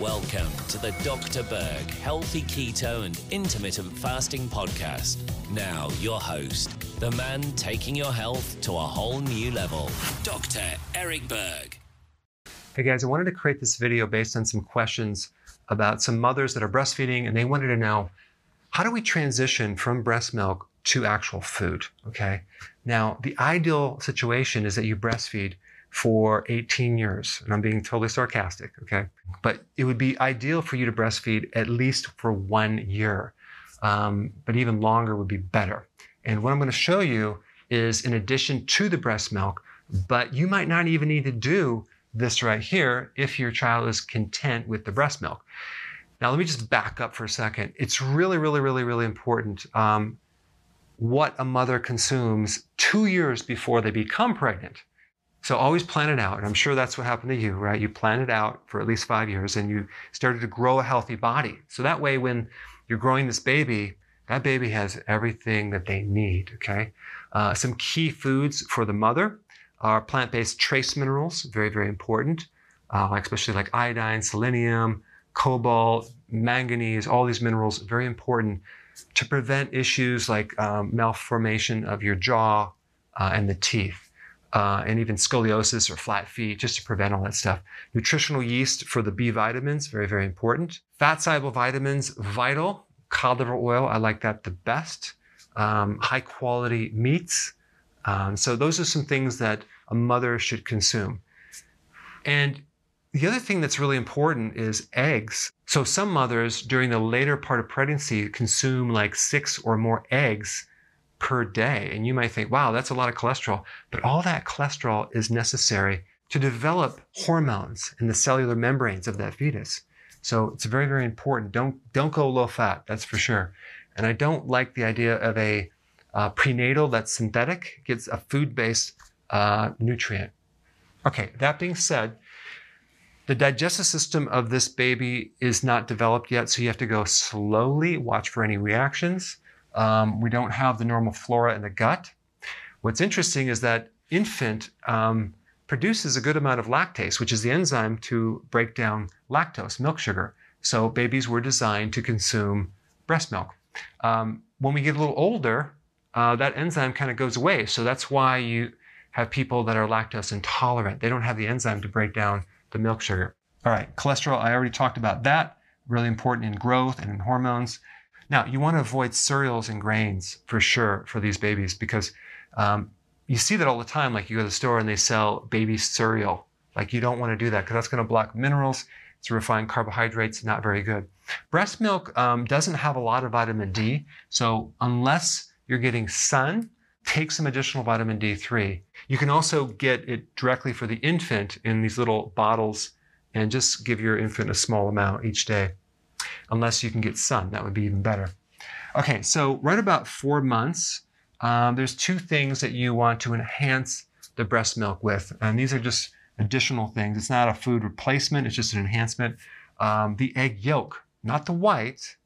Welcome to the Dr. Berg Healthy Keto and Intermittent Fasting Podcast. Now, your host, the man taking your health to a whole new level, Dr. Eric Berg. Hey guys, I wanted to create this video based on some questions about some mothers that are breastfeeding, and they wanted to know how do we transition from breast milk to actual food? Okay. Now, the ideal situation is that you breastfeed for 18 years. And I'm being totally sarcastic, okay? But it would be ideal for you to breastfeed at least for one year. Um, but even longer would be better. And what I'm going to show you is in addition to the breast milk, but you might not even need to do this right here if your child is content with the breast milk. Now, let me just back up for a second. It's really, really, really, really important um, what a mother consumes two years before they become pregnant. So always plan it out. And I'm sure that's what happened to you, right? You planned it out for at least five years and you started to grow a healthy body. So that way, when you're growing this baby, that baby has everything that they need, okay? Uh, some key foods for the mother are plant-based trace minerals, very, very important, uh, especially like iodine, selenium, cobalt, manganese, all these minerals, very important to prevent issues like um, malformation of your jaw uh, and the teeth uh, and even scoliosis or flat feet, just to prevent all that stuff. Nutritional yeast for the B vitamins, very, very important. Fat soluble vitamins, vital. Cod liver oil, I like that the best. Um, high quality meats. Um, so, those are some things that a mother should consume. And the other thing that's really important is eggs. So, some mothers during the later part of pregnancy consume like six or more eggs per day. And you might think, wow, that's a lot of cholesterol. But all that cholesterol is necessary to develop hormones in the cellular membranes of that fetus. So it's very, very important. Don't, don't go low fat, that's for sure. And I don't like the idea of a uh, prenatal that's synthetic, gets a food based uh, nutrient. Okay, that being said, the digestive system of this baby is not developed yet, so you have to go slowly, watch for any reactions. Um, we don't have the normal flora in the gut. What's interesting is that infant um, produces a good amount of lactase, which is the enzyme to break down lactose, milk sugar. So babies were designed to consume breast milk. Um, when we get a little older, uh, that enzyme kind of goes away. So that's why you have people that are lactose intolerant. They don't have the enzyme to break down the milk sugar. All right, cholesterol, I already talked about that. Really important in growth and in hormones. Now, you want to avoid cereals and grains for sure for these babies because um, you see that all the time. Like you go to the store and they sell baby cereal. Like you don't want to do that because that's going to block minerals. It's refined carbohydrates, not very good. Breast milk um, doesn't have a lot of vitamin D. So unless you're getting sun, take some additional vitamin D3. You can also get it directly for the infant in these little bottles and just give your infant a small amount each day unless you can get sun. That would be even better. Okay, so right about four months, um, there's two things that you want to enhance the breast milk with. And these are just additional things. It's not a food replacement, it's just an enhancement. Um, the egg yolk, not the white.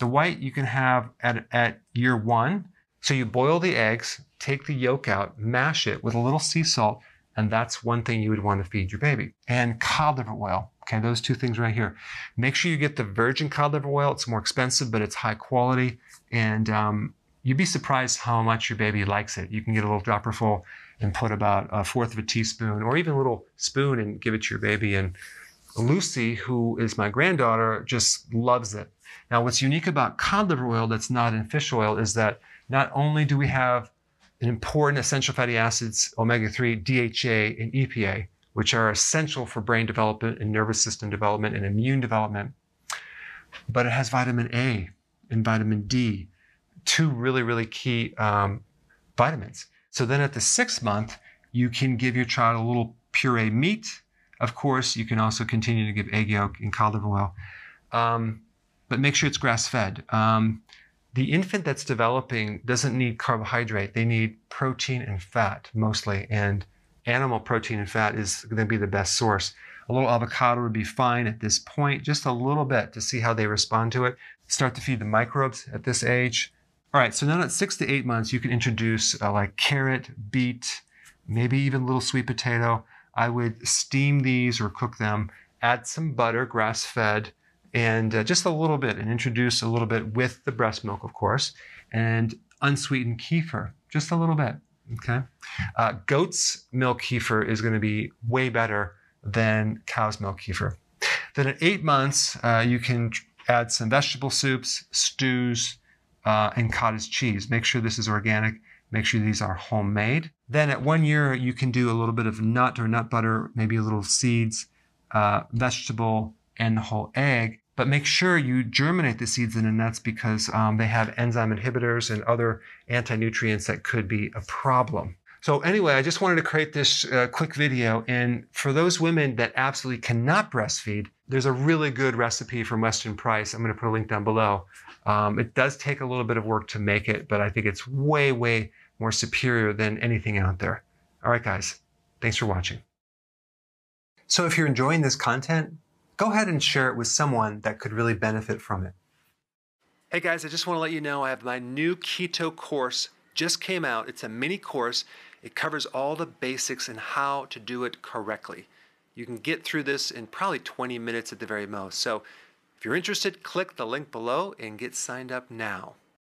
The white you can have at, at year one. So you boil the eggs, take the yolk out, mash it with a little sea salt, and that's one thing you would want to feed your baby. And cod liver oil. Okay, those two things right here. Make sure you get the virgin cod liver oil. It's more expensive, but it's high quality. And um, you'd be surprised how much your baby likes it. You can get a little dropper full and put about a fourth of a teaspoon or even a little spoon and give it to your baby. And Lucy, who is my granddaughter, just loves it. Now, what's unique about cod liver oil that's not in fish oil is that not only do we have an important essential fatty acids, omega 3, DHA, and EPA, which are essential for brain development and nervous system development and immune development. But it has vitamin A and vitamin D, two really, really key um, vitamins. So then at the sixth month, you can give your child a little puree meat. Of course, you can also continue to give egg yolk and cod oil. Um, but make sure it's grass fed. Um, the infant that's developing doesn't need carbohydrate. They need protein and fat mostly. And animal protein and fat is going to be the best source. A little avocado would be fine at this point, just a little bit to see how they respond to it. Start to feed the microbes at this age. All right, so now at six to eight months, you can introduce uh, like carrot, beet, maybe even a little sweet potato. I would steam these or cook them, add some butter, grass fed, and uh, just a little bit, and introduce a little bit with the breast milk, of course, and unsweetened kefir, just a little bit. Okay. Uh, goat's milk kefir is going to be way better than cow's milk kefir. Then at eight months, uh, you can add some vegetable soups, stews, uh, and cottage cheese. Make sure this is organic. Make sure these are homemade. Then at one year, you can do a little bit of nut or nut butter, maybe a little seeds, uh, vegetable, and the whole egg. But make sure you germinate the seeds in the nuts because um, they have enzyme inhibitors and other anti-nutrients that could be a problem. So anyway, I just wanted to create this uh, quick video. And for those women that absolutely cannot breastfeed, there's a really good recipe from Weston Price. I'm going to put a link down below. Um, it does take a little bit of work to make it, but I think it's way, way more superior than anything out there. All right, guys, thanks for watching. So if you're enjoying this content, go ahead and share it with someone that could really benefit from it. Hey guys, I just want to let you know I have my new keto course just came out. It's a mini course. It covers all the basics and how to do it correctly. You can get through this in probably 20 minutes at the very most. So if you're interested, click the link below and get signed up now.